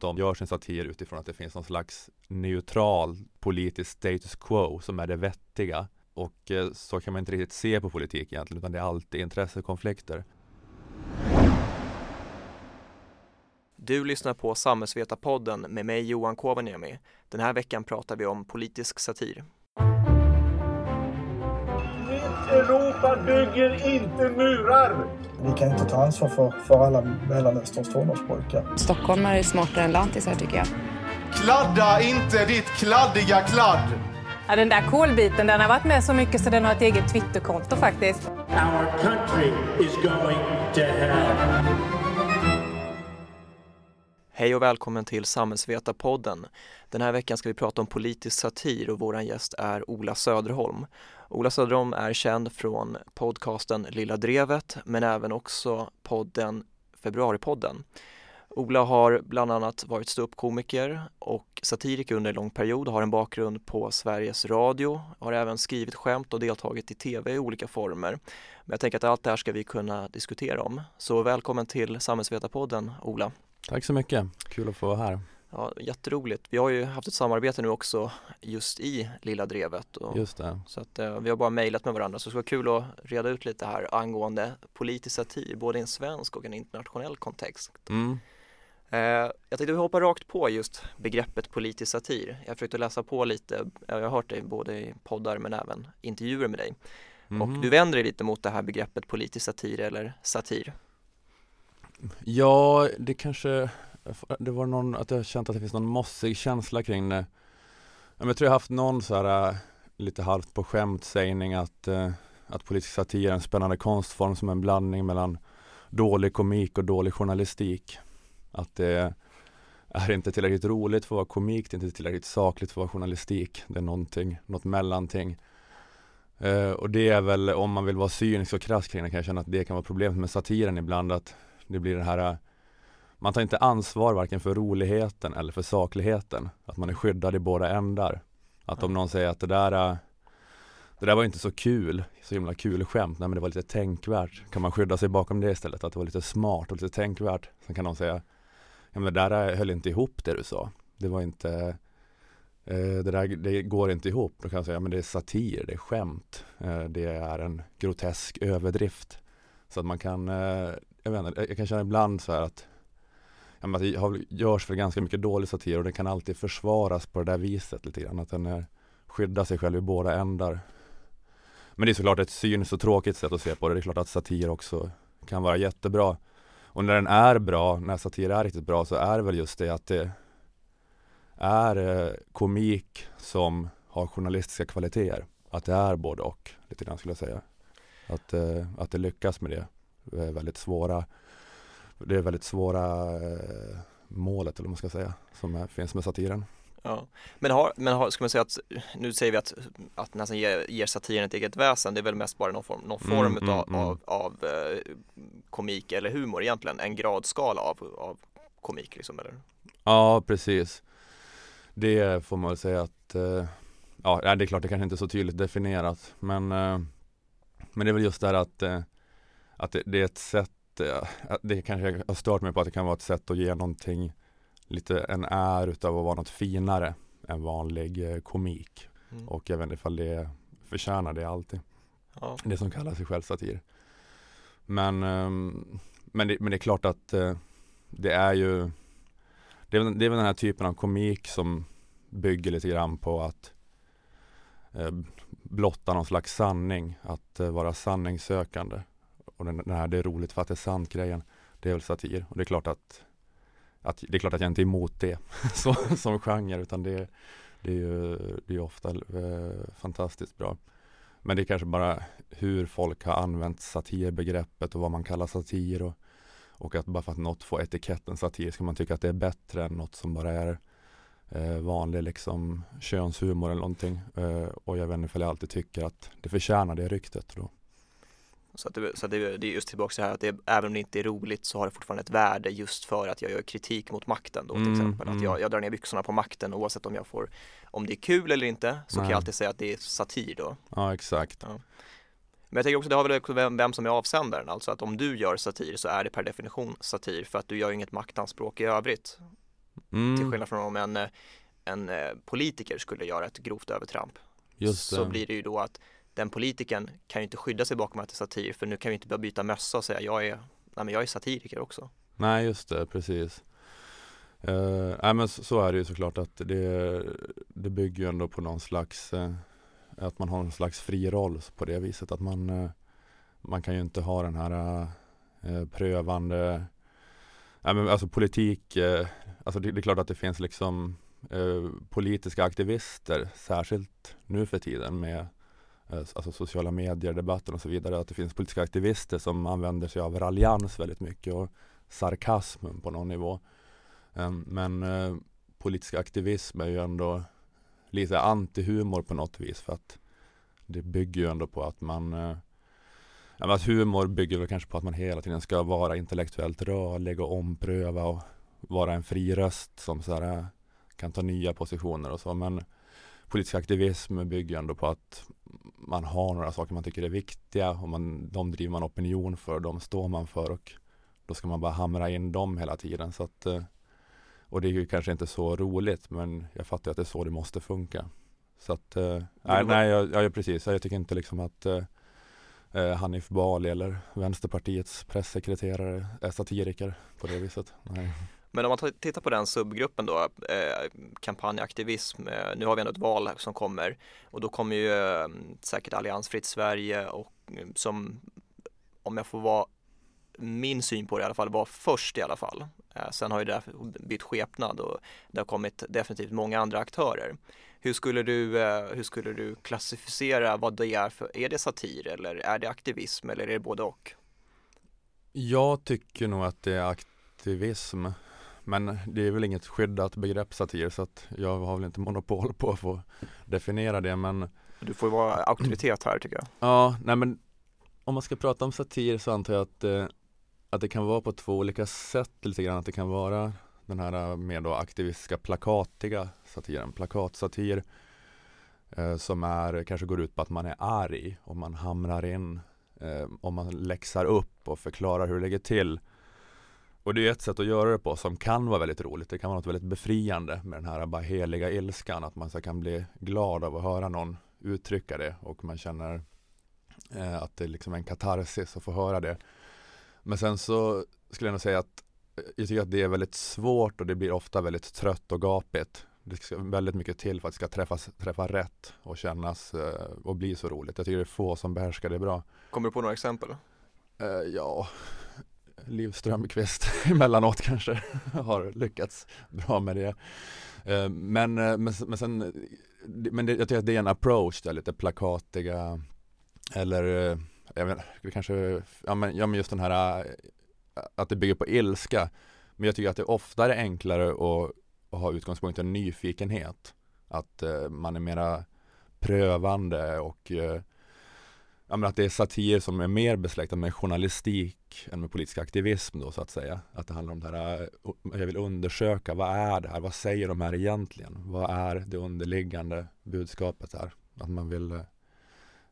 de gör sin satir utifrån att det finns någon slags neutral politisk status quo som är det vettiga. Och eh, så kan man inte riktigt se på politik egentligen utan det är alltid intressekonflikter. Du lyssnar på Samhällsvetarpodden med mig Johan Kovaniemi. Den här veckan pratar vi om politisk satir. Europa bygger inte murar! Vi kan inte ta ansvar för, för alla Mellanösterns tonårspojkar. Stockholmare är smartare än lantisar tycker jag. Kladda inte ditt kladdiga kladd! Ja, den där kolbiten den har varit med så mycket så den har ett eget Twitterkonto faktiskt. Our country is going to hell. Hej och välkommen till Samhällsvetarpodden. Den här veckan ska vi prata om politisk satir och våran gäst är Ola Söderholm. Ola Söderholm är känd från podcasten Lilla Drevet men även också podden Februaripodden. Ola har bland annat varit ståuppkomiker och satiriker under en lång period, har en bakgrund på Sveriges Radio, har även skrivit skämt och deltagit i tv i olika former. Men jag tänker att allt det här ska vi kunna diskutera om. Så välkommen till Samhällsvetarpodden, Ola. Tack så mycket, kul att få vara här. Ja, jätteroligt. Vi har ju haft ett samarbete nu också just i Lilla Drevet. Och, Just det. Så att eh, vi har bara mejlat med varandra så det ska vara kul att reda ut lite här angående politisk satir, både i en svensk och en internationell kontext. Mm. Eh, jag tänkte vi hoppar rakt på just begreppet politisk satir. Jag försökte läsa på lite, jag har hört dig både i poddar men även intervjuer med dig. Mhm. Och du vänder dig lite mot det här begreppet politisk satir eller satir. Ja, det kanske det var någon, att jag har känt att det finns någon mossig känsla kring det Jag tror jag har haft någon så här äh, lite halvt på skämt sägning att, äh, att politisk satir är en spännande konstform som en blandning mellan dålig komik och dålig journalistik. Att det är inte tillräckligt roligt för att vara komik, det är inte tillräckligt sakligt för att vara journalistik. Det är någonting, något mellanting. Äh, och det är väl, om man vill vara cynisk och krass kring det kan jag känna att det kan vara problemet med satiren ibland att det blir den här man tar inte ansvar varken för roligheten eller för sakligheten. Att man är skyddad i båda ändar. Att om någon säger att det där äh, det där var inte så kul, så himla kul skämt, nej men det var lite tänkvärt. Kan man skydda sig bakom det istället? Att det var lite smart och lite tänkvärt. Sen kan någon säga, ja men det där äh, höll inte ihop det du sa. Det var inte, äh, det där det går inte ihop. Då kan jag säga, men det är satir, det är skämt. Det är en grotesk överdrift. Så att man kan, jag vet inte, jag kan känna ibland så här att ja, men det har- görs för ganska mycket dålig satir och den kan alltid försvaras på det där viset lite grann. Att den är, skyddar sig själv i båda ändar. Men det är såklart ett cyniskt och tråkigt sätt att se på det. Det är klart att satir också kan vara jättebra. Och när den är bra, när satir är riktigt bra så är det väl just det att det är eh, komik som har journalistiska kvaliteter. Att det är både och, lite grann skulle jag säga. Att, eh, att det lyckas med det. Väldigt svåra det är väldigt svåra eh, målet, eller vad man ska säga, som är, finns med satiren. Ja. Men, har, men har, ska man säga att, nu säger vi att, att nästan ger, ger satiren ett eget väsen, det är väl mest bara någon form, någon Mm, form mm, utav, mm. av, av eh, komik eller humor egentligen, en gradskala av, av komik liksom eller? Ja, precis. Det får man väl säga att, eh, ja det är klart det kanske inte är så tydligt definierat men, eh, men det är väl just det här att, eh, att det, det är ett sätt, eh, att det kanske har stört mig på att det kan vara ett sätt att ge någonting lite en är utav att vara något finare än vanlig eh, komik. Mm. Och jag vet inte ifall det förtjänar det alltid. Ja. Det som kallar sig själv satir. Men, ehm, men, det, men det är klart att eh, det är ju det är, det är väl den här typen av komik som bygger lite grann på att eh, blotta någon slags sanning, att eh, vara sanningssökande. Och den, den här det är roligt för att det är sant grejen, det är väl satir. Och det är klart att, att det är klart att jag inte är emot det så, som genre, utan det, det är ju det är ofta eh, fantastiskt bra. Men det är kanske bara hur folk har använt satirbegreppet och vad man kallar satir och, och att bara för att något får etiketten satir ska man tycka att det är bättre än något som bara är eh, vanlig liksom könshumor eller någonting. Eh, och jag vet inte ifall jag alltid tycker att det förtjänar det ryktet då. Så, att det, så att det, det är just tillbaka så här att det, även om det inte är roligt så har det fortfarande ett värde just för att jag gör kritik mot makten då till Mm, exempel. Att mm. jag, jag drar ner byxorna på makten oavsett om jag får, om det är kul eller inte så kan Nej. jag alltid säga att det är satir då. Ja exakt. Men jag tänker också, det har väl också vem, vem som är avsändaren, alltså att om du gör satir så är det per definition satir för att du gör inget maktanspråk i övrigt. Mm, Till skillnad från om en, en eh, politiker skulle göra ett grovt övertramp. just så det. blir det ju då att den politikern kan ju inte skydda sig bakom att det är satir för nu kan vi inte börja byta mössa och säga jag är, nej men jag är satiriker också. Nej just det, precis. Uh, nej men så, så är det ju såklart att det, det bygger ju ändå på någon slags uh, att man har någon slags fri roll på det viset att man uh, man kan ju inte ha den här uh, prövande nej men alltså politik alltså det, det är klart att det finns liksom politiska aktivister särskilt nu för tiden med Eh, alltså sociala medier, debatten och så vidare att det finns politiska aktivister som använder sig av raljans väldigt mycket och sarkasm på någon nivå. Ehm, men eh, politisk aktivism är ju ändå lite antihumor på något vis för att det bygger ju ändå på att man eh, ja, att humor bygger väl kanske på att man hela tiden ska vara intellektuellt rörlig och ompröva och vara en fri röst som så här, kan ta nya positioner och så men politisk aktivism bygger ändå på att man har några saker man tycker är viktiga och man, de driver man opinion för, de står man för och då ska man bara hamra in dem hela tiden. Så att, eh, och det är ju kanske inte så roligt men jag fattar att det är så det måste funka. Så att, eh, nej, nej jag, jag, precis, jag tycker inte liksom att eh, eh, Hanif Bali eller Vänsterpartiets pressekreterare är satiriker på det viset. Nej. Men om man tittar på den subgruppen då, eh, kampanjaktivism, eh, nu har vi ändå ett val som kommer och då kommer ju eh, säkert Alliansfritt Sverige och mm, som, om jag får vara min syn på det i alla fall, var först i alla fall. Eh, sen har ju det bytt skepnad och det har kommit definitivt många andra aktörer. Hur skulle du, eh, hur skulle du klassificera vad det är för, är det satir eller är det aktivism eller är det både och? Jag tycker nog att det är aktivism. Men det är väl inget skyddat begrepp satir så att jag har väl inte monopol på att få definiera det men Du får ju vara auktoritet här tycker jag. Ja, nej men om man ska prata om satir så antar jag att, eh, att det kan vara på två olika sätt lite grann. Att det kan vara den här eh, mer då aktivistiska plakatiga satiren, plakatsatir eh, som är, kanske går ut på att man är arg och man hamrar in eh, och man läxar upp och förklarar hur det ligger till. Och det är ett sätt att göra det på som kan vara väldigt roligt. Det kan vara något väldigt befriande med den här bara heliga ilskan. Att man så kan bli glad av att höra någon uttrycka det och man känner eh, att det är liksom en katarsis att få höra det. Men sen så skulle jag nog säga att eh, jag tycker att det är väldigt svårt och det blir ofta väldigt trött och gapigt. Det ska väldigt mycket till för att det ska träffas, träffa rätt och kännas eh, och bli så roligt. Jag tycker det är få som behärskar det bra. Kommer du på några exempel? Eh, ja, Liv Strömqvist emellanåt kanske har lyckats bra med det. Eh, men, eh, men, men sen, men det, jag tycker att det är en approach där, lite plakatiga eller eh, jag vet, kanske, ja men, ja men just den här att det bygger på ilska. Men jag tycker att det är oftare enklare att, att ha utgångspunkten nyfikenhet. Att man är mera prövande och ja, men att det är satir som är mer besläktad med journalistik än med politisk aktivism då så att säga. Att det handlar om det här, eh, jag vill undersöka, vad är det här? Vad säger de här egentligen? Vad är det underliggande budskapet här? Att man vill, eh,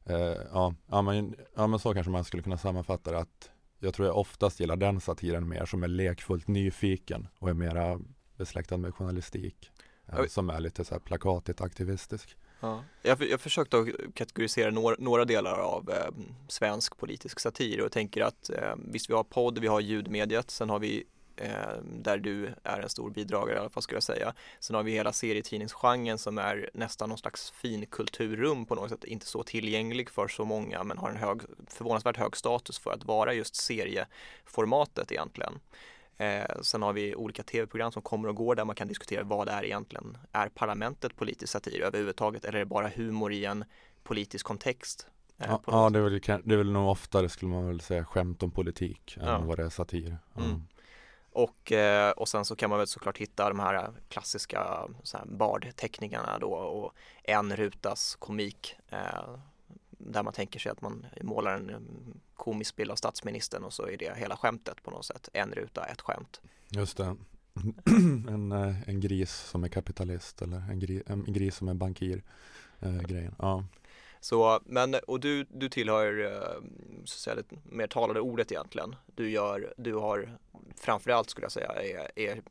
eh, ja, ja, men, ja men så kanske man skulle kunna sammanfatta det att jag tror jag oftast gillar den satiren mer som är lekfullt nyfiken och är mera besläktad med journalistik. eh. Som är lite så här plakatigt aktivistisk. Ja. Jag, jag försökte att kategorisera några, några delar av eh, svensk politisk satir och tänker att eh, visst vi har podd, vi har ljudmediet, sen har vi eh, där du är en stor bidragare i alla fall skulle jag säga. Sen har vi hela serietidningsgenren som är nästan någon slags finkulturrum på något sätt, inte så tillgänglig för så många men har en hög, förvånansvärt hög status för att vara just serieformatet egentligen. Eh, sen har vi olika tv-program som kommer och går där man kan diskutera vad det är egentligen. Är parlamentet politisk satir överhuvudtaget eller är det bara humor i en politisk kontext? Eh, Ja, ja det, är väl, det är väl nog oftare skulle man väl säga skämt om politik Ja. än vad det är satir. Ja. Mm. Och, eh, och sen så kan man väl såklart hitta de här klassiska så här bardteckningarna då och en rutas komik eh, där man tänker sig att man målar en mm, komisk bild av statsministern och så är det hela skämtet på något sätt. En ruta, ett skämt. Just det. en, eh, en gris som är kapitalist eller en, gri, en gris som är bankir. Eh, grejen. Ja. Så, men, och du, du tillhör eh, så säga, det mer talade ordet egentligen. Du gör, du har framförallt skulle jag säga är, är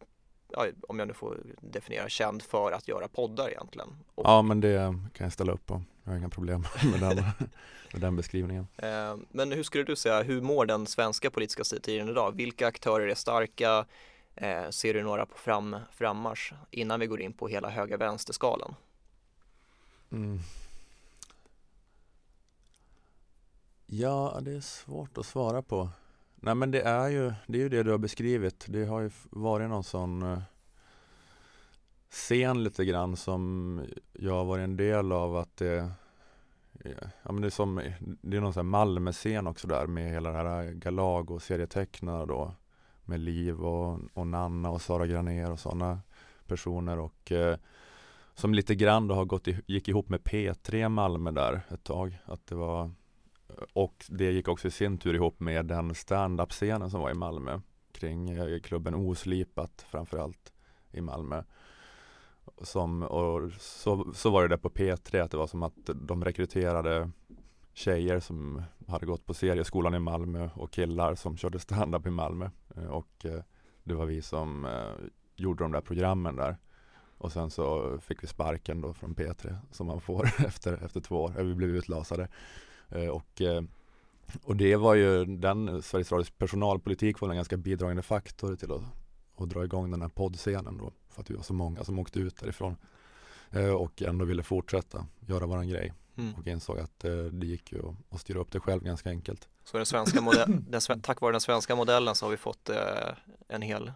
ja, om jag nu får definiera, känd för att göra poddar egentligen. Och, Ja men det kan jag ställa upp på. Jag har inga problem med den, med den beskrivningen. eh, men hur skulle du säga, hur mår den svenska politiska satiren idag? Vilka aktörer är starka? Eh, ser du några på fram, frammarsch innan vi går in på hela höger-vänster-skalan? Mm. Ja, det är svårt att svara på. Nej men det är ju det, är ju det du har beskrivit. Det har ju varit någon sån eh, scen lite grann som jag har varit en del av att det Ja men det är som, det är någon sån här Malmö-scen också där med hela det här Galago serietecknare då Med Liv och, och Nanna och Sara Granér och sådana personer och eh, Som lite grann då har gått i, gick ihop med P3 Malmö där ett tag att det var Och det gick också i sin tur ihop med den stand-up-scenen som var i Malmö Kring eh, klubben Oslipat framförallt i Malmö som, och så, så var det där på P3 att det var som att de rekryterade tjejer som hade gått på serieskolan i Malmö och killar som körde standup i Malmö. Eh, och eh, det var vi som eh, gjorde de där programmen där. Och sen så fick vi sparken då från P3 som man får efter, efter två år, vi blev utlasade. Och och det var ju den, Sveriges Radios personalpolitik var en ganska bidragande faktor till att, att dra igång den här poddscenen då för att vi var så många som åkte ut därifrån eh, och ändå ville fortsätta göra våran grej Mm. och insåg att eh, det gick ju att, styra upp det själv ganska enkelt. Så den svenska modell, den, tack vare den svenska modellen så har vi fått eh, en hel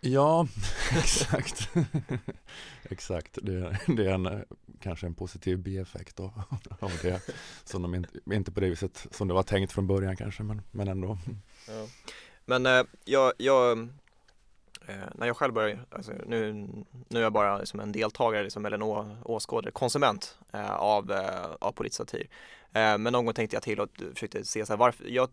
Ja, exakt. exakt, det, det är en, kanske en positiv bieffekt av det. Som de inte, inte på det viset som det var tänkt från början kanske, men, men ändå. Ja. Men eh, jag, jag Eh, när jag själv började, alltså, nu, nu är jag bara liksom en deltagare liksom, eller en å, åskådare, konsument eh, av, eh, av politisk satir. Eh, men någon gång tänkte jag till och försökte se så här, varför, jag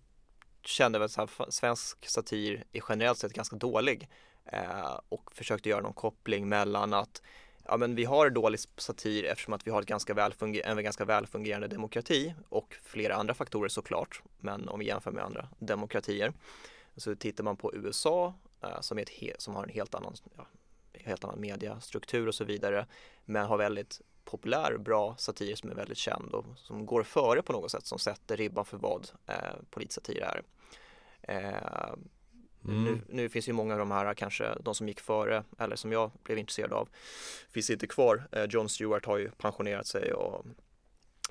kände väl så här, svensk satir är generellt sett ganska dålig eh, och försökte göra någon koppling mellan att ja, men vi har dålig satir eftersom att vi har ett ganska välfunger- en ganska välfungerande demokrati och flera andra faktorer såklart, men om vi jämför med andra demokratier. Så tittar man på USA som, är ett som har en helt annan, ja, helt annan mediastruktur och så vidare, men har väldigt populär, bra satir som är väldigt känd och som går före på något sätt, som sätter ribban för vad eh, politisk satir är. Eh, Mm. nu, nu finns ju många av de här kanske, de som gick före eller som jag blev intresserad av, finns inte kvar. Eh, Jon Stewart har ju pensionerat sig och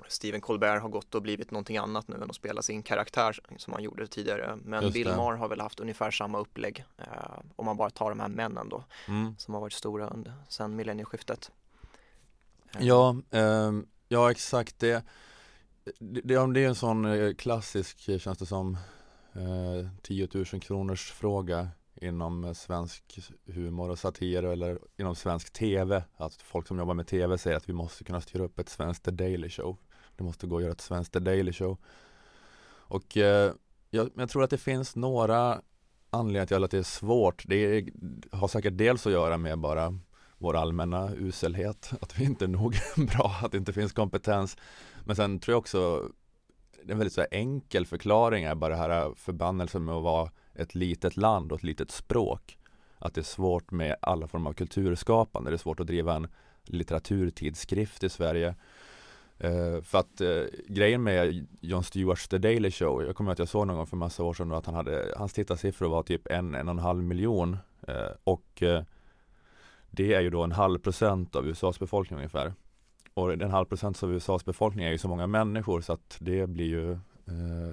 Stephen Colbert har gått och blivit någonting annat nu än att spela sin karaktär som han gjorde tidigare. Men. Bill Maher har väl haft ungefär samma upplägg eh, om man bara tar de här männen då Mm. som har varit stora under, sedan millennieskiftet. Eh, Ja, ehm, ja exakt det. Det, det det är en sån eh, klassisk, eh, känns det som, eh, 10 000 kronors fråga inom eh, svensk humor och satir eller inom svensk tv. Att folk som jobbar med tv säger att vi måste kunna styra upp ett svenskt The Daily Show. Det måste gå att göra ett svenskt The Daily Show. Och eh, jag, jag tror att det finns några anledningar till att det är svårt. Det är, har säkert dels att göra med bara vår allmänna uselhet, att vi inte är nog bra, att det inte finns kompetens. Men sen tror jag också, det är en väldigt så här enkel förklaring är bara det här förbannelsen med att vara ett litet land och ett litet språk. Att det är svårt med alla former av kulturskapande, det är svårt att driva en litteraturtidskrift i Sverige. Uh, för att uh, grejen med Jon Stewarts The Daily Show, jag kommer ihåg att jag såg någon gång för massa år sedan att han hade, hans tittarsiffror var typ en, en och en halv miljon. uh, och det är ju då en halv procent av USAs befolkning ungefär. Och en halv procent av USAs befolkning är ju så många människor så att det blir ju,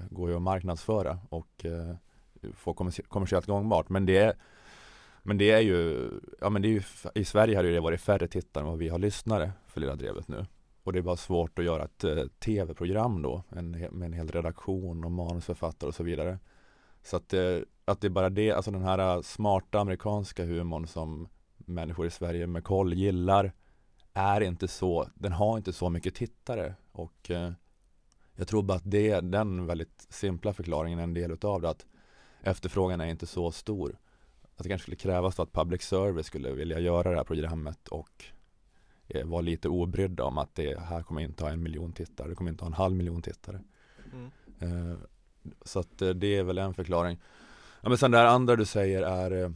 går ju att marknadsföra och få kommersiellt gångbart. Men det är men det är ju, ja men det är ju, i Sverige hade det varit färre tittare än vad vi har lyssnare för Lilla Drevet nu. Och det är bara svårt att göra ett eh, tv-program då en, med en hel redaktion och manusförfattare och så vidare. Så att, eh, att det är bara det, alltså den här eh, smarta amerikanska humorn som människor i Sverige med koll gillar är inte så, den har inte så mycket tittare och eh, jag tror bara att det, den väldigt simpla förklaringen är en del utav det att efterfrågan är inte så stor. Att det kanske skulle krävas att public service skulle vilja göra det här programmet och eh, vara lite obrydda om att det här kommer inte ha en miljon tittare, det kommer inte ha en halv miljon tittare. Mm. Eh, så att eh, det är väl en förklaring. Ja, men sen det här andra du säger är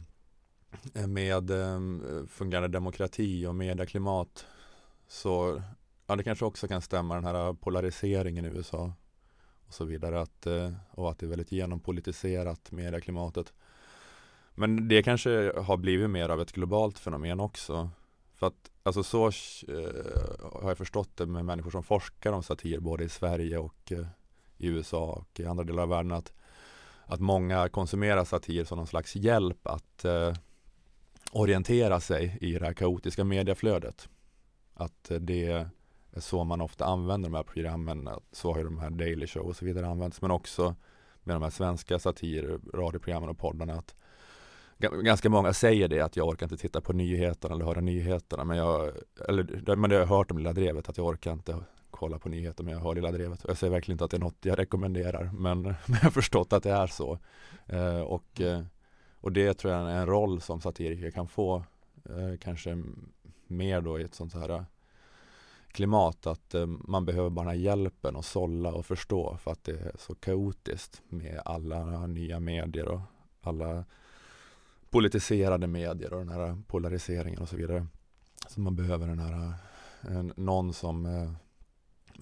med fungerande demokrati och medieklimat så ja, det kanske också kan stämma den här polariseringen i USA och så vidare att, och att det är väldigt genompolitiserat medieklimatet. Men det kanske har blivit mer av ett globalt fenomen också. För att alltså så eh, har jag förstått det med människor som forskar om satir både i Sverige och eh, i USA och i andra delar av världen att, att många konsumerar satir som någon slags hjälp att eh, orientera sig i det här kaotiska medieflödet. Att eh, det är så man ofta använder de här programmen. Så har ju de här Daily Show och så vidare använts. Men också med de här svenska satir, radioprogrammen och poddarna. Att ganska många säger det att jag orkar inte titta på nyheterna eller höra nyheterna. Men jag, eller, men det har jag hört om Lilla Drevet att jag orkar inte kolla på nyheter men jag hör Lilla Drevet. Jag säger verkligen inte att det är något jag rekommenderar men, men jag har förstått att det är så. Eh, och, eh, och det tror jag är en roll som satiriker kan få eh, kanske mer då i ett sånt här eh, klimat att eh, man behöver bara hjälpen och sålla och förstå för att det är så kaotiskt med alla nya medier och alla politiserade medier och den här polariseringen och så vidare. Så man behöver den här en, någon som eh,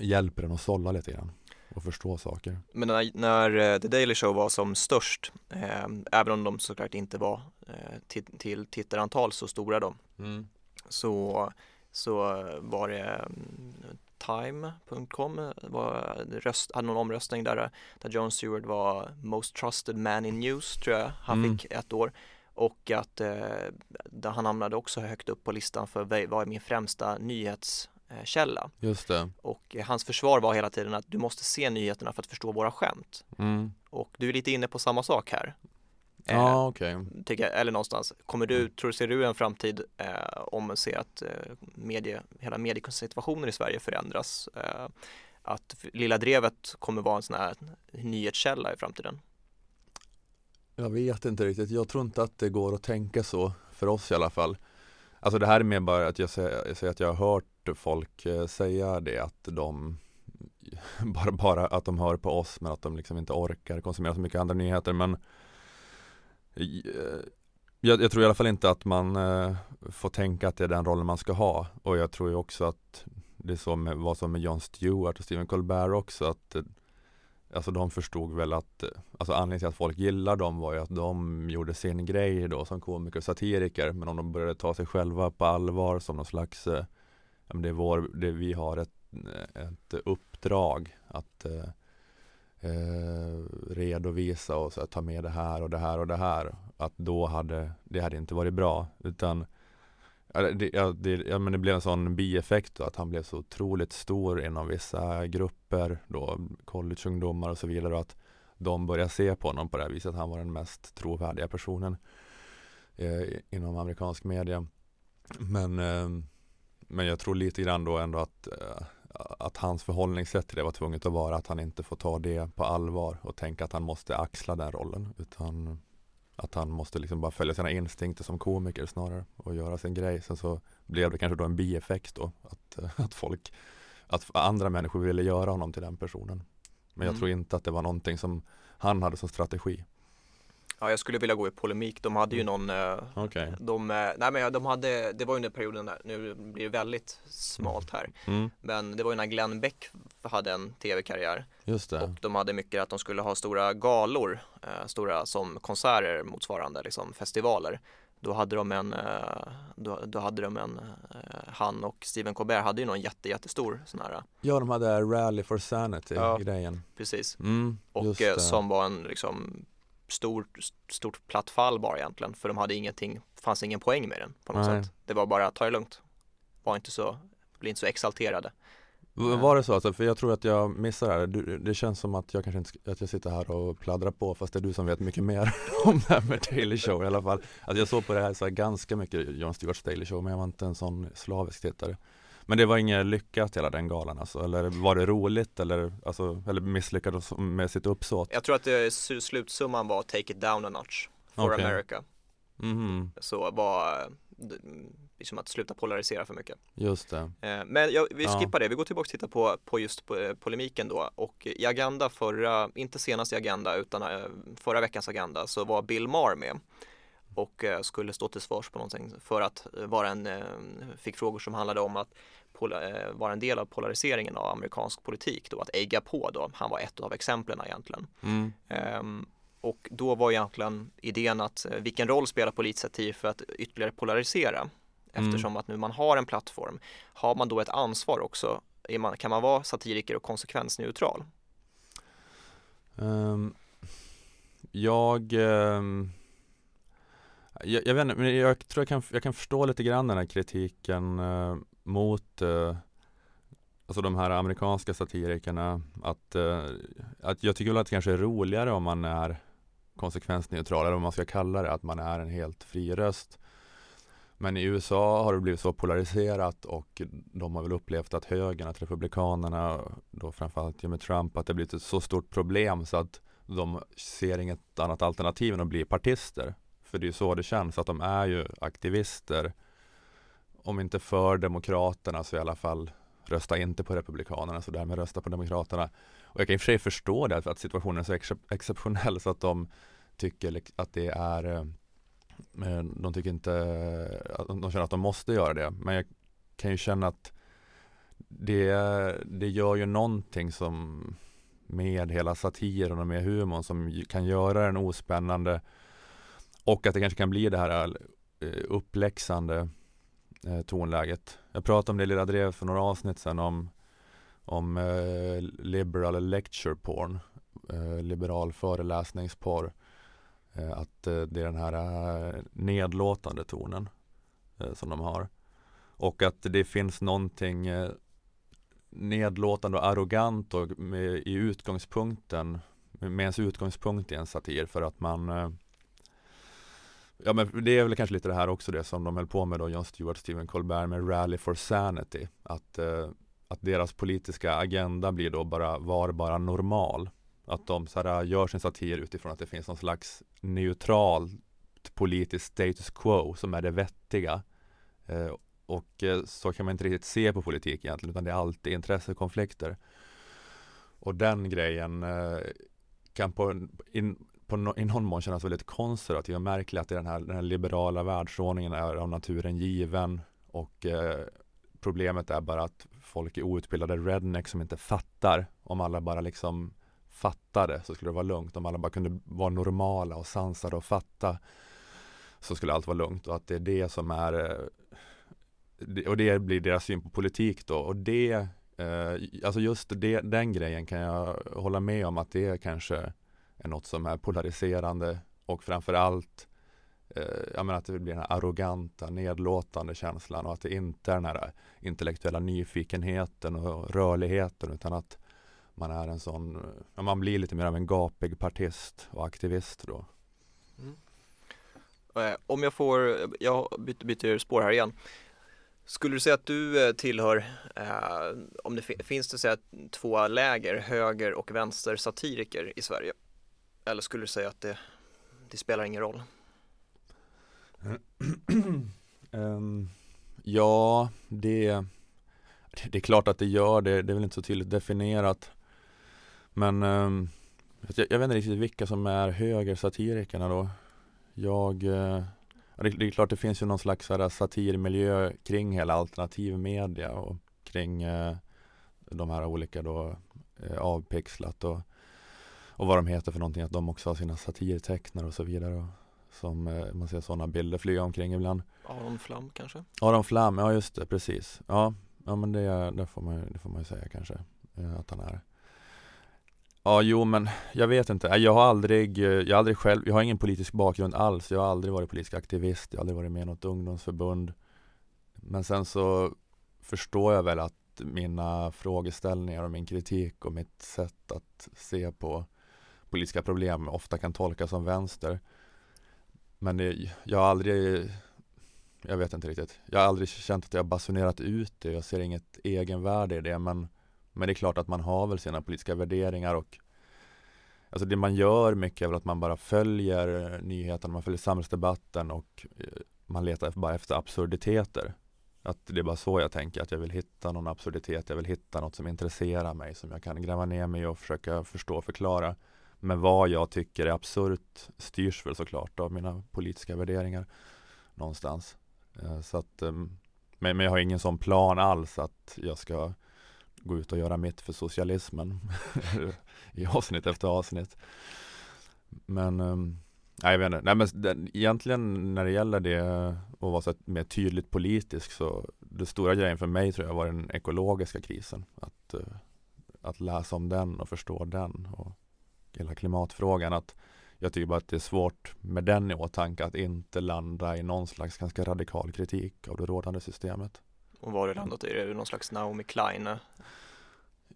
hjälper en att sålla lite grann och förstå saker. Men när, när eh, The Daily Show var som störst, eh, även om de såklart inte var eh, till, till tittarantal så stora då, mm. så, så var det mm, Time.com var röst, hade någon omröstning där, där John Stewart var Most Trusted Man in News tror jag han mm. fick ett år och att eh, han hamnade också högt upp på listan för vad är min främsta nyhetskälla. Just det. Och eh, hans försvar var hela tiden att du måste se nyheterna för att förstå våra skämt. Mm. Och du är lite inne på samma sak här. Ja, eh, okej. Okay. Eller någonstans. Kommer du, mm. tror du, ser du en framtid eh, om man ser att eh, medie, hela mediesituationen i Sverige förändras? Eh, att Lilla Drevet kommer vara en sån här nyhetskälla i framtiden? Jag vet inte riktigt. Jag tror inte att det går att tänka så för oss i alla fall. Alltså det här är mer bara att jag säger, att jag har hört folk eh, säga det att de bara, bara att de hör på oss men att de liksom inte orkar konsumera så mycket andra nyheter men eh, jag, jag, tror i alla fall inte att man eh, får tänka att det är den rollen man ska ha och jag tror ju också att det är så med vad som med Jon Stewart och Stephen Colbert också att Alltså de förstod väl att, eh, alltså anledningen till att folk gillar dem var ju att de gjorde sin grej då som komiker och satiriker. Men om de började ta sig själva på allvar som någon slags, eh, det är vår, det, vi har ett, eh, ett uppdrag att eh, eh, redovisa och så, ta med det här och det här och det här. Att då hade, det hade inte varit bra. Utan det, ja, det, ja, men det blev en sån bieffekt då, att han blev så otroligt stor inom vissa grupper då, collegeungdomar och så vidare och att de började se på honom på det här viset. Han var den mest trovärdiga personen eh, inom amerikansk media. Men, eh, men jag tror lite grann då ändå att, eh, att hans förhållningssätt till det var tvunget att vara att han inte får ta det på allvar och tänka att han måste axla den rollen. Utan att han måste liksom bara följa sina instinkter som komiker snarare och göra sin grej. Sen så blev det kanske då en bieffekt då att, eh, att folk, att andra människor ville göra honom till den personen. Men jag mm. tror inte att det var någonting som han hade som strategi. Ja, jag skulle vilja gå i polemik. De hade ju mm. någon, eh, okay. de, eh, nej men de hade, det var under perioden där, nu blir det väldigt smalt här, mm. men det var ju när Glenn Beck hade en tv-karriär. Och de hade mycket att de skulle ha stora galor, eh, stora som konserter motsvarande liksom festivaler. Då hade de en, eh, då, då, hade de en, eh, han och Stephen Colbert hade ju någon jätte, jättestor sån här Ja, de hade Rally for Sanity ja. Precis. Mm, och som var en liksom stort, stort platt fall bara egentligen för de hade ingenting, fanns ingen poäng med den på något Nej. sätt. Det var bara ta det lugnt. Var inte så, bli inte så exalterade. Var det så alltså? För jag tror att jag missar det här. Det känns som att jag kanske inte, att jag sitter här och pladdrar på fast det är du som vet mycket mer om det här med Daily Show i alla fall. Alltså jag såg på det här så här ganska mycket Jon Stewarts Daily Show men jag var inte en sån slavisk tittare. Men det var inget lyckat hela den galan alltså, eller var det roligt eller, alltså, eller misslyckades med sitt uppsåt? Jag tror att det, slutsumman var Take it down a notch for okay. America. Mm. Så var liksom att sluta polarisera för mycket. Just det. Eh, men ja, vi skippar ja. det, vi går tillbaka och tittar på, på just eh, polemiken då och i Agenda förra, inte senast i Agenda utan eh, förra veckans Agenda så var Bill Maher med och skulle stå till svars på någonting för att vara en, fick frågor som handlade om att vara en del av polariseringen av amerikansk politik då, att ägga på då, han var ett av exemplen egentligen. Mm. Um, och då var egentligen idén att vilken roll spelar politisk satir för att ytterligare polarisera? Mm. Eftersom mm. att nu man har en plattform, har man då ett ansvar också? Man, kan man vara satiriker och konsekvensneutral? Um, jag um jag, jag, vet inte, men jag tror jag kan, jag kan förstå lite grann den här kritiken eh, mot eh, Alltså de här amerikanska satirikerna att, eh, att jag tycker väl att det kanske är roligare om man är konsekvensneutral eller vad man ska kalla det, att man är en helt fri röst. Men i USA har det blivit så polariserat och de har väl upplevt att högern, att republikanerna, då framförallt med Trump, att det blivit ett så stort problem så att de ser inget annat alternativ än att bli partister. För det är ju så det känns, att de är ju aktivister. Om inte för Demokraterna så i alla fall rösta inte på Republikanerna så därmed rösta på Demokraterna. Och jag kan i och för sig förstå det, att situationen är så ex exceptionell så att de tycker att det är eh, eh, de tycker inte, eh, de känner att de måste göra det. Men jag kan ju känna att det, det gör ju någonting som med hela satiren och med humorn som kan göra den ospännande och att det kanske kan bli det här uppläxande tonläget. Jag pratade om det i lilla drev för några avsnitt sedan om, om eh, liberal lecture porn, eh, liberal föreläsningsporr. Eh, att eh, det är den här eh, nedlåtande tonen eh, som de har. Och att det finns någonting eh, nedlåtande och arrogant och med, i utgångspunkten, med ens utgångspunkt i en satir för att man eh, Ja men det är väl kanske lite det här också det som de höll på med då, John Stewart Stephen Colbert med Rally for Sanity. Att, eh, att deras politiska agenda blir då bara, var bara normal. Att de så här, gör sin satir utifrån att det finns någon slags neutral politiskt status quo som är det vettiga. Eh, och eh, så kan man inte riktigt se på politik egentligen utan det är alltid intressekonflikter. Och den grejen eh, kan på, in, på no, i någon mån kännas väldigt konservativ och märklig att den här, den här liberala världsordningen är av naturen given och eh, problemet är bara att folk är outbildade redneck som inte fattar. Om alla bara liksom fattade så skulle det vara lugnt. Om alla bara kunde vara normala och sansade och fatta så skulle allt vara lugnt och att det är det som är eh, och det blir deras syn på politik då och det eh, alltså just det, den grejen kan jag hålla med om att det är kanske är något som är polariserande och framförallt Eh, jag menar att det blir den här arroganta, nedlåtande känslan och att det inte är den här intellektuella nyfikenheten och rörligheten utan att man är en sån, ja, man blir lite mer av en gapig partist och aktivist då. Mm. Eh, om jag får, jag byter, byter spår här igen. Skulle du säga att du eh, tillhör, eh, om det finns det säga, två läger, höger och vänster satiriker i Sverige? Eller skulle du säga att det, det spelar ingen roll? Um, ja, det, det är klart att det gör det. Det är väl inte så tydligt definierat. Men um, jag, jag, vet inte riktigt vilka som är högersatirikerna då. Jag uh, det, det, är klart det finns ju någon slags satirmiljö kring hela alternativ media och kring uh, de här olika då uh, avpixlat och och vad de heter för någonting, att de också har sina satirtecknare och så vidare. Och, som eh, man ser sådana bilder flyga omkring ibland. Aron Flam kanske? Aron Flam, ja just det, precis. Ja, ja men det, det, får man, det får man ju säga kanske eh, att han är. Ja, jo men jag vet inte. Jag har aldrig, jag har aldrig själv, jag har ingen politisk bakgrund alls. Jag har aldrig varit politisk aktivist, jag har aldrig varit med i något ungdomsförbund. Men sen så förstår jag väl att mina frågeställningar och min kritik och mitt sätt att se på politiska problem ofta kan tolkas som vänster. Men det, jag har aldrig, jag vet inte riktigt, jag har aldrig känt att jag basunerat ut det. Jag ser inget egenvärde i det. Men, men det är klart att man har väl sina politiska värderingar och Alltså det man gör mycket är väl att man bara följer nyheterna, man följer samhällsdebatten och eh, man letar bara efter absurditeter. Att det är bara så jag tänker, att jag vill hitta någon absurditet, jag vill hitta något som intresserar mig, som jag kan gräva ner mig och försöka förstå och förklara. Men vad jag tycker är absurt styrs väl såklart av mina politiska värderingar någonstans. Eh, så att, ehm, men, men jag har ingen sån plan alls att jag ska gå ut och göra mitt för socialismen i avsnitt efter avsnitt. Men ehm, Nej, jag vet inte. Nej, men den, egentligen när det gäller det och vara så mer tydligt politisk så det stora grejen för mig tror jag var den ekologiska krisen. Att, eh, att läsa om den och förstå den och hela klimatfrågan. Att jag tycker bara att det är svårt med den i åtanke att inte landa i någon slags ganska radikal kritik av det rådande systemet. Och vad har du landat i? Är det någon slags Naomi Klein?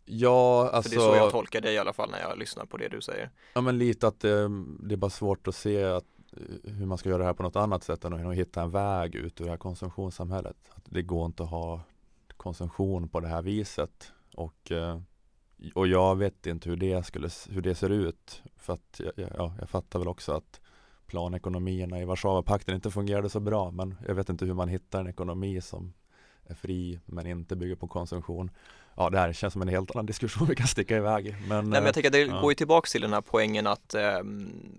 Ja, alltså. För det är så jag tolkar dig i alla fall när jag lyssnar på det du säger. Ja, men lite att det, det är bara svårt att se att, eh, hur man ska göra det här på något annat sätt än att hitta en väg ut ur det här konsumtionssamhället. Att det går inte att ha konsumtion på det här viset. Och, eh, och jag vet inte hur det, skulle, hur det ser ut. För att ja, jag fattar väl också att planekonomierna i Warszawapakten inte fungerade så bra. Men jag vet inte hur man hittar en ekonomi som är fri men inte bygger på konsumtion ja, det här känns som en helt annan diskussion vi kan sticka iväg. Men, Nej, men jag tänker att det ja. går ju tillbaka till den här poängen att, eh,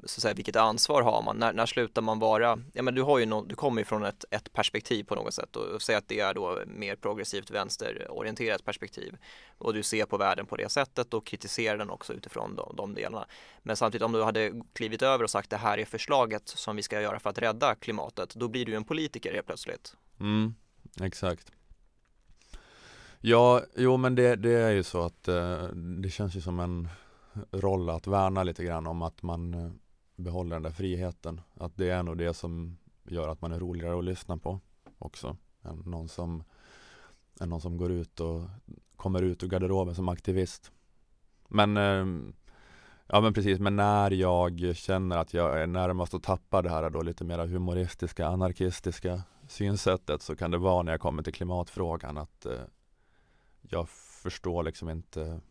så att säga, vilket ansvar har man? När, när slutar man vara, ja men du har ju no, du kommer ju från ett, ett perspektiv på något sätt och säg att det är då mer progressivt vänsterorienterat perspektiv och du ser på världen på det sättet och kritiserar den också utifrån de, de delarna. Men samtidigt om du hade klivit över och sagt det här är förslaget som vi ska göra för att rädda klimatet, då blir du en politiker helt plötsligt. Mm, exakt. Ja, jo men det, det är ju så att eh, det känns ju som en roll att värna lite grann om att man eh, behåller den där friheten. Att det är nog det som gör att man är roligare att lyssna på också. Än någon som, än någon som går ut och kommer ut ur garderoben som aktivist. Men eh, Ja men precis, men när jag känner att jag är närmast att tappa det här då lite mer humoristiska, anarkistiska synsättet så kan det vara när jag kommer till klimatfrågan att eh, jag förstår liksom inte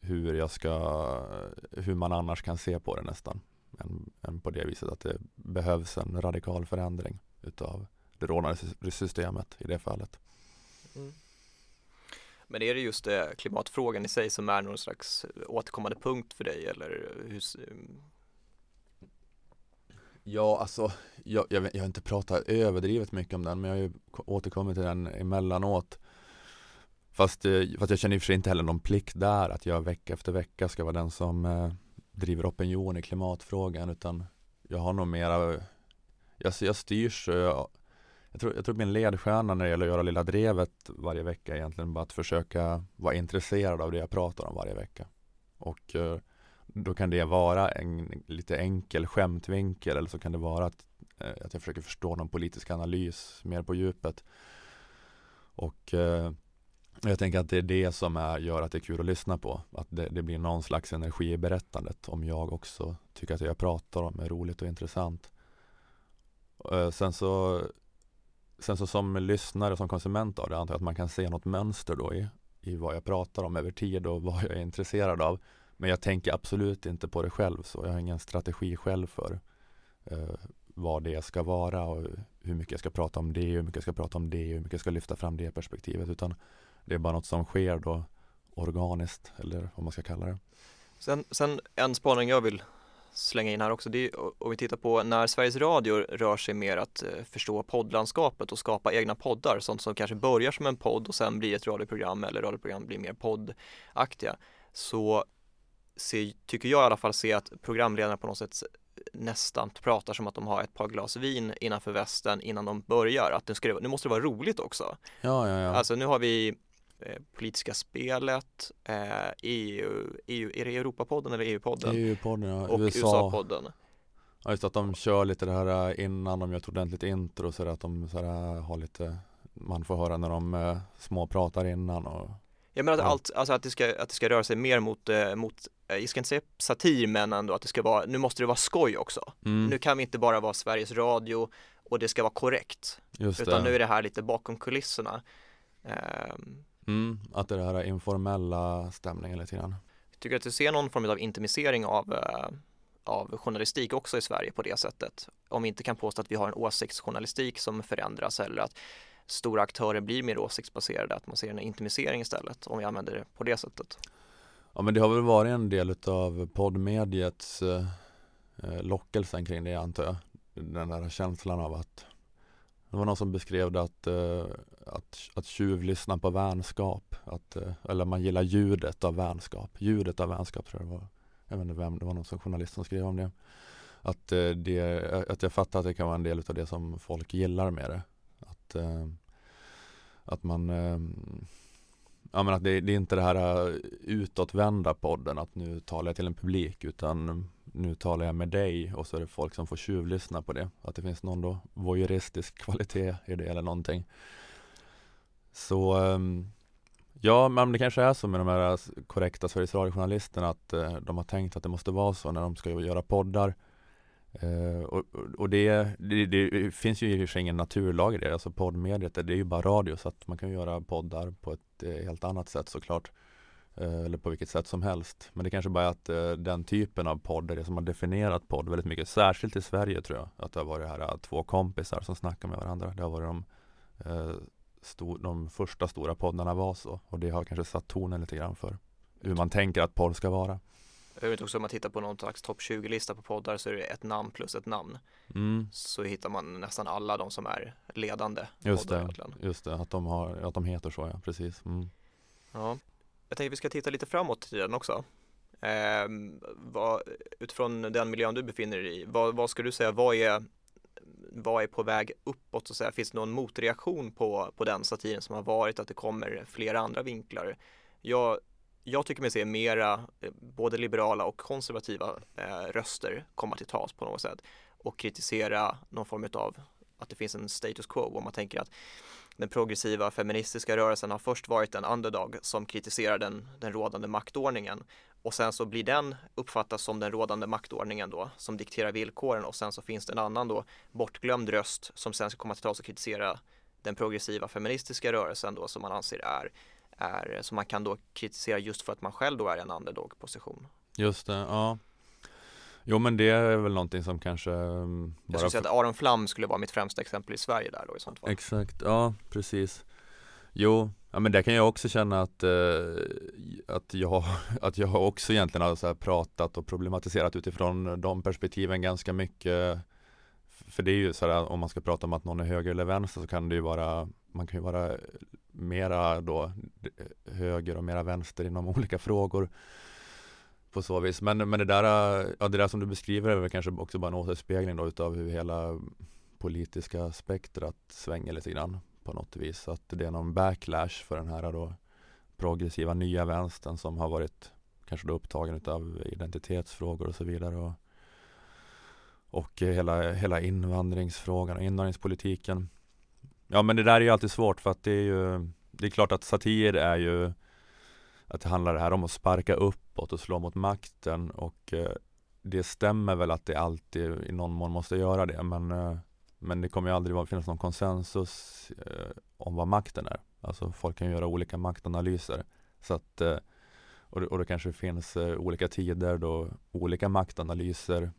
hur jag ska, hur man annars kan se på det nästan. Än, än på det viset att det behövs en radikal förändring utav det rådande systemet i det fallet. Mm. Men är det just det, klimatfrågan i sig som är någon slags återkommande punkt för dig eller hur? Ja, alltså jag, jag, jag har inte pratat överdrivet mycket om den men jag har ju återkommit till den emellanåt. Fast, eh, fast jag känner i och för sig inte heller någon plikt där att jag vecka efter vecka ska vara den som eh, driver opinion i klimatfrågan utan jag har nog mera jag, jag styrs eh, jag, jag tror, jag tror min ledstjärna när det gäller att göra Lilla Drevet varje vecka egentligen bara att försöka vara intresserad av det jag pratar om varje vecka. Och eh, då kan det vara en lite enkel skämtvinkel eller så kan det vara att, eh, att jag försöker förstå någon politisk analys mer på djupet. Och eh, jag tänker att det är det som är, gör att det är kul att lyssna på. Att det, det, blir någon slags energi i berättandet om jag också tycker att det jag pratar om är roligt och intressant. Eh, sen så Sen så som lyssnare, som konsument av det antar jag att man kan se något mönster då i, i vad jag pratar om över tid och vad jag är intresserad av. Men jag tänker absolut inte på det själv så jag har ingen strategi själv för eh, vad det ska vara och hur mycket jag ska prata om det, hur mycket jag ska prata om det, hur mycket jag ska lyfta fram det perspektivet utan det är bara något som sker då organiskt eller vad man ska kalla det. Sen, sen en spaning jag vill slänga in här också, det är om vi tittar på när Sveriges Radio rör sig mer att eh, förstå poddlandskapet och skapa egna poddar, sånt som kanske börjar som en podd och sen blir ett radioprogram eller radioprogram blir mer poddaktiga, så ser, tycker jag i alla fall se att programledarna på något sätt nästan pratar som att de har ett par glas vin innanför västen innan de börjar. Att nu, ska det, nu måste det vara roligt också. Ja, ja, ja. Alltså nu har vi politiska spelet, eh, EU, EU, är det Europapodden eller EU-podden? EU-podden, ja. Och USA-podden. Ja just att de kör lite det här eh, innan de gör ett ordentligt intro så att de så här, har lite Man får höra när de eh, småpratar innan och Jag menar att, allt, alltså att, det ska, att det ska röra sig mer mot, eh, mot Eh, jag ska inte säga satir men ändå att det ska vara, nu måste det vara skoj också. Mm. Nu kan vi inte bara vara Sveriges Radio och det ska vara korrekt. Just utan det. nu är det här lite bakom kulisserna. Um, mm, att det här informella stämningen lite grann. Tycker du att du ser någon form av intimisering av, uh, av journalistik också i Sverige på det sättet? Om vi inte kan påstå att vi har en åsiktsjournalistik som förändras eller att stora aktörer blir mer åsiktsbaserade, att man ser en intimisering istället om vi använder det på det sättet. Ja men det har väl varit en del av poddmediets eh, eh, lockelsen kring det antar jag. Den där känslan av att det var någon som beskrev det att, eh, att, att tjuvlyssna på vänskap. Att, eh, eller man gillar ljudet av vänskap. Ljudet av vänskap tror jag det var. Jag vet inte vem, det var någon som journalist som skrev om det. Att, eh, det, att jag fattar att det kan vara en del av det som folk gillar med det. Att, eh, att man eh, Ja men att det, det är inte det här eh, utåtvända podden att nu talar jag till en publik utan nu talar jag med dig och så är det folk som får tjuvlyssna på det. Att det finns någon då voyeuristisk kvalitet i det eller någonting. Så ehm, ja, men det kanske är så med de här korrekta Sveriges Radio-journalisterna att eh, de har tänkt att det måste vara så när de ska göra poddar. Eh, och, och det, det, det, finns ju i och för sig ingen naturlag i det, alltså poddmediet, det är ju bara radio så att man kan göra poddar på ett eh, helt annat sätt såklart. Uh, eller på vilket sätt som helst. Men det kanske bara är att den typen av podd är det som har definierat podd väldigt mycket, särskilt i Sverige tror jag. Att det har varit här två kompisar som snackar med varandra. Det har varit de, stor, de första stora poddarna var så och det har kanske satt tonen lite grann för hur man tänker att podd ska vara. Vet också om man tittar på någon slags topp 20-lista på poddar så är det ett namn plus ett namn. Mm. Så hittar man nästan alla de som är ledande. Just det, just det att, de har, att de heter så ja, precis. Mm. Ja. Jag tänkte vi ska titta lite framåt i tiden också. Eh, vad, utifrån den miljön du befinner dig i, vad, vad ska du säga, vad är, vad är på väg uppåt? Så att säga? Finns det någon motreaktion på, på den satiren som har varit, att det kommer flera andra vinklar? Jag jag tycker mig se mera eh, både liberala och konservativa eh, röster komma till tals på något sätt och kritisera någon form av att det finns en status quo om man tänker att den progressiva feministiska rörelsen har först varit en underdog som kritiserar den, den rådande maktordningen och sen så blir den uppfattas som den rådande maktordningen då som dikterar villkoren och sen så finns det en annan då bortglömd röst som sen ska komma till tals och kritisera den progressiva feministiska rörelsen då som man anser är är, som man kan då kritisera just för att man själv då är en underdog-position. Just det, ja. Jo men det är väl någonting som kanske um, Jag skulle säga att Aron Flam skulle vara mitt främsta exempel i Sverige där då i sånt fall. Exakt, ja precis. Jo, ja men det kan jag också känna att, eh, att, jag, att jag också egentligen har så pratat och problematiserat utifrån de perspektiven ganska mycket. För det är ju så här om man ska prata om att någon är höger eller vänster så kan det ju vara man kan ju vara mera då höger och mera vänster inom olika frågor på så vis. Men, men det, där, ja, det där som du beskriver är väl kanske också bara en återspegling då utav hur hela politiska spektrat svänger lite grann på något vis. Att det är någon backlash för den här då progressiva nya vänstern som har varit kanske då upptagen utav identitetsfrågor och så vidare. Och, och hela, hela invandringsfrågan och invandringspolitiken. Ja men det där är ju alltid svårt för att det är ju Det är klart att satir är ju att det handlar här om att sparka uppåt och slå mot makten och eh, Det stämmer väl att det alltid i någon mån måste göra det men eh, Men det kommer ju aldrig finnas någon konsensus eh, om vad makten är Alltså folk kan göra olika maktanalyser Så att och, och det kanske finns olika tider då olika maktanalyser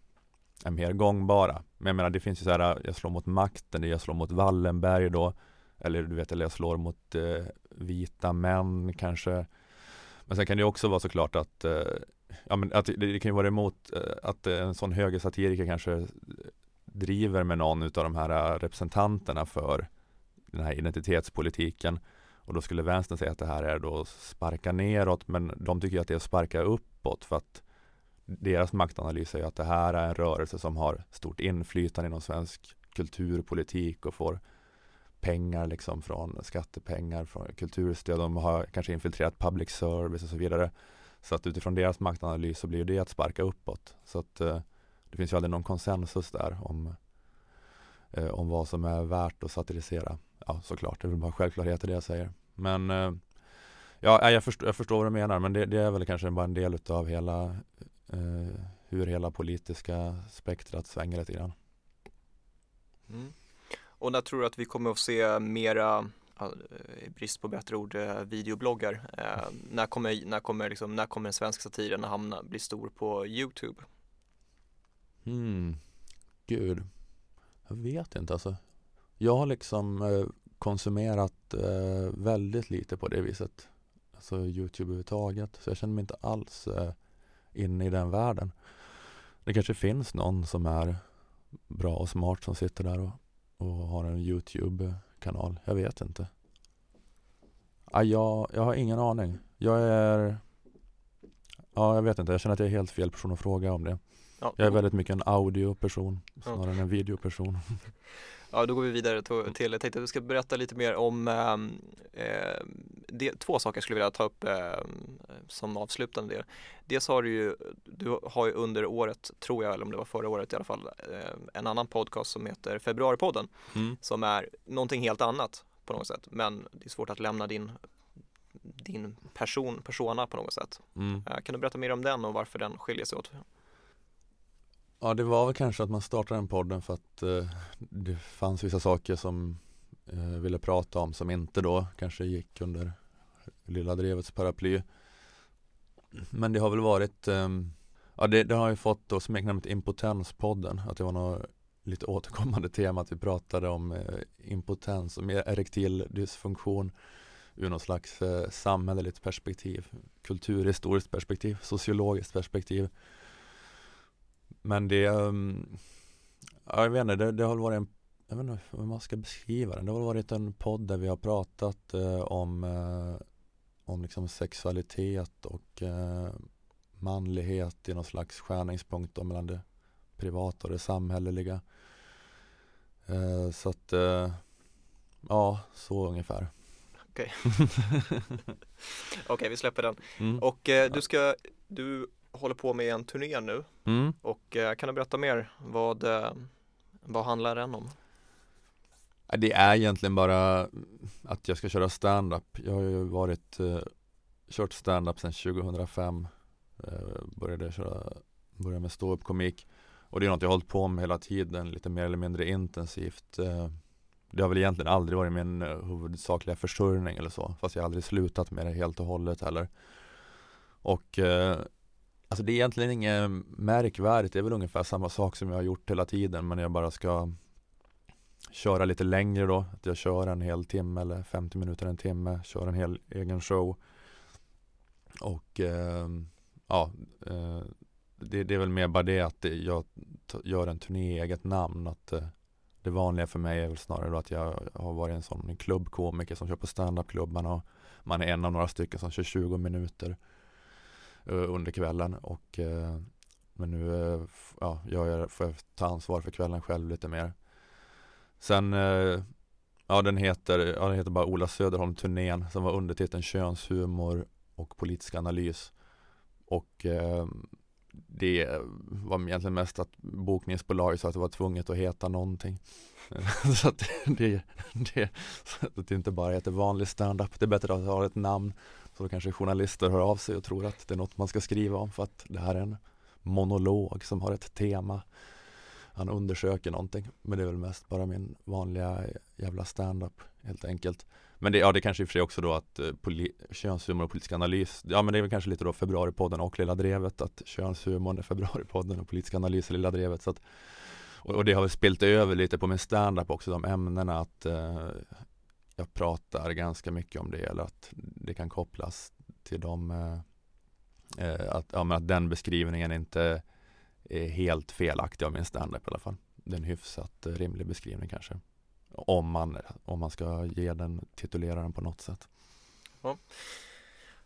är mer gångbara. Men jag menar det finns ju så här, jag slår mot makten, jag slår mot Wallenberg då eller du vet, eller jag slår mot eh, vita män kanske. Men sen kan det också vara såklart att, eh, ja, men att det, det, kan ju vara emot eh, att en sån högersatiriker kanske driver med någon av de här eh, representanterna för den här identitetspolitiken. Och då skulle vänstern säga att det här är då sparka neråt, men de tycker att det är att sparka uppåt för att deras maktanalys är ju att det här är en rörelse som har stort inflytande inom svensk kulturpolitik och får pengar liksom från skattepengar, från kulturstöd. De har kanske infiltrerat public service och så vidare. Så att utifrån deras maktanalys så blir det att sparka uppåt. Så att eh, det finns ju aldrig någon konsensus där om, eh, om vad som är värt att satirisera. Ja, såklart, det är väl bara självklarheter det jag säger. Men eh, ja, jag förstår, jag förstår vad du menar, men det, det är väl kanske bara en del av hela eh, hur hela politiska spektrat svänger lite grann. Mm. Och när tror du att vi kommer att se mera, i eh, brist på bättre ord, eh, videobloggar? Eh, när kommer, när, kommer liksom, när kommer den svenska satiren att hamna, bli stor på YouTube? Hmm, gud, jag vet inte alltså. Jag har liksom eh, konsumerat eh, väldigt lite på det viset. alltså Youtube överhuvudtaget. Så jag känner mig inte alls eh, inne i den världen. Det kanske finns någon som är bra och smart som sitter där och, och har en Youtube-kanal. Jag vet inte. Ja, jag, jag har ingen aning. Jag är Ja, jag vet inte. Jag känner att jag är helt fel person att fråga om det. Ja, Jag är väldigt mycket en audioperson snarare än en videoperson. Ja, då går vi vidare to- till, jag tänkte att du ska berätta lite mer om ehm, eh, det, två saker jag skulle vilja ta upp eh, som avslutande del. Dels har du ju, du har ju under året, tror jag, eller om det var förra året i alla fall, eh, en annan podcast som heter Februaripodden Mm. som är någonting helt annat på något sätt, men det är svårt att lämna din din person, persona på något sätt. Mm. Eh, Kan du berätta mer om den och varför den skiljer sig åt? Ja, det var väl kanske att man startade den podden för att eh, det fanns vissa saker som eh, ville prata om som inte då kanske gick under Lilla Drevets paraply. Men det har väl varit, eh, ja det, det har ju fått då smeknamnet Impotenspodden, att det var något lite återkommande tema att vi pratade om eh, impotens och mer erektil dysfunktion ur något slags eh, samhälleligt perspektiv, kulturhistoriskt perspektiv, sociologiskt perspektiv. Men det, um, ja, jag vet inte, det, det har varit en, jag vet inte hur man ska beskriva den. Det har varit en podd där vi har pratat eh, om, eh, om liksom sexualitet och eh, manlighet i någon slags skärningspunkt mellan det privata och det samhälleliga. Eh, så att, eh, ja, så ungefär. Okej, vi släpper den. Mm. Och eh, du ska, du håller på med en turné nu Mm. och eh, kan du berätta mer? Vad, eh, vad handlar den om? Det är egentligen bara att jag ska köra stand-up. Jag har ju varit eh, kört stand-up sedan 2005. Eh, började köra, började med ståuppkomik. Och det är något jag har hållit på med hela tiden, lite mer eller mindre intensivt. Eh, det har väl egentligen aldrig varit min eh, huvudsakliga försörjning eller så. Fast jag har aldrig slutat med det helt och hållet heller. Och eh, alltså det är egentligen inget märkvärdigt. Det är väl ungefär samma sak som jag har gjort hela tiden. Men jag bara ska köra lite längre då. Att jag kör en hel timme eller 50 minuter, en timme. Kör en hel egen show. Och eh, ja, eh, det, det är väl mer bara det att jag gör en turné i eget namn. Att eh, det vanliga för mig är väl snarare då att jag har varit en sån klubbkomiker som kör på standupklubbarna och man är en av några stycken som kör 20 minuter eh, Eh, under kvällen och eh, men nu eh, ja, jag får jag ta ansvar för kvällen själv lite mer. Sen ja den heter, ja, den heter bara Ola Söderholm turnén som var undertiteln könshumor och politisk analys och det var egentligen mest att bokningsbolaget sa att det var tvunget att heta någonting. så att det, det, så att det inte bara heter vanlig stand-up. Det är bättre att ha ett namn så då kanske journalister hör av sig och tror att det är något man ska skriva om för att det här är en monolog som har ett tema. Han undersöker någonting. Men det är väl mest bara min vanliga jävla stand-up helt enkelt. Men det, ja, det kanske i och för sig också då att eh, poli- könshumor och politisk analys, ja men det är väl kanske lite då februaripodden och Lilla Drevet att könshumorn är februaripodden och politisk analys är Lilla Drevet. Så att, och, och det har väl spilt över lite på min stand-up också, de ämnena att eh, jag pratar ganska mycket om det eller att det kan kopplas till de eh, eh, att, ja, att den beskrivningen inte är helt felaktig av min standup i alla fall. Det är en hyfsat eh, rimlig beskrivning kanske. Om man, om man ska ge den, titulera den på något sätt. Ja,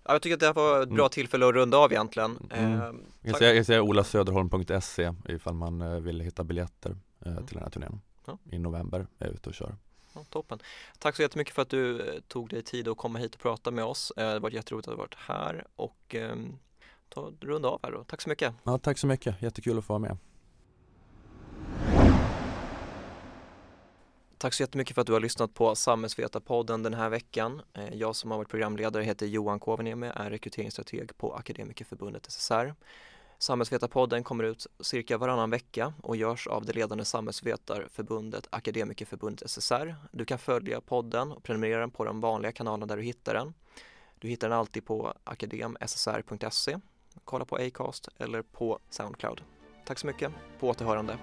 jag tycker att det här var ett bra Mm. tillfälle att runda av egentligen. Mm. Eh, Jag kan säga, säga olasöderholm.se ifall man eh, vill hitta biljetter eh, till den här turnén. Ja. I november är jag ute och kör. Ja, toppen. Tack så jättemycket för att du eh, tog dig tid att komma hit och prata med oss. Eh, Det har varit jätteroligt att du varit här och ehm, ta runda av här då. Tack så mycket. Ja, tack så mycket, jättekul att få vara med. Tack så jättemycket för att du har lyssnat på Samhällsvetarpodden den här veckan. Eh, Jag som har varit programledare heter Johan Kovaniemi, är rekryteringsstrateg på Akademikerförbundet SSR. Samhällsvetarpodden kommer ut cirka varannan vecka och görs av det ledande samhällsvetarförbundet Akademikerförbundet SSR. Du kan följa podden och prenumerera på de vanliga kanalerna där du hittar den. Du hittar den alltid på akademssr.se. Kolla på Acast eller på Soundcloud. Tack så mycket, på återhörande.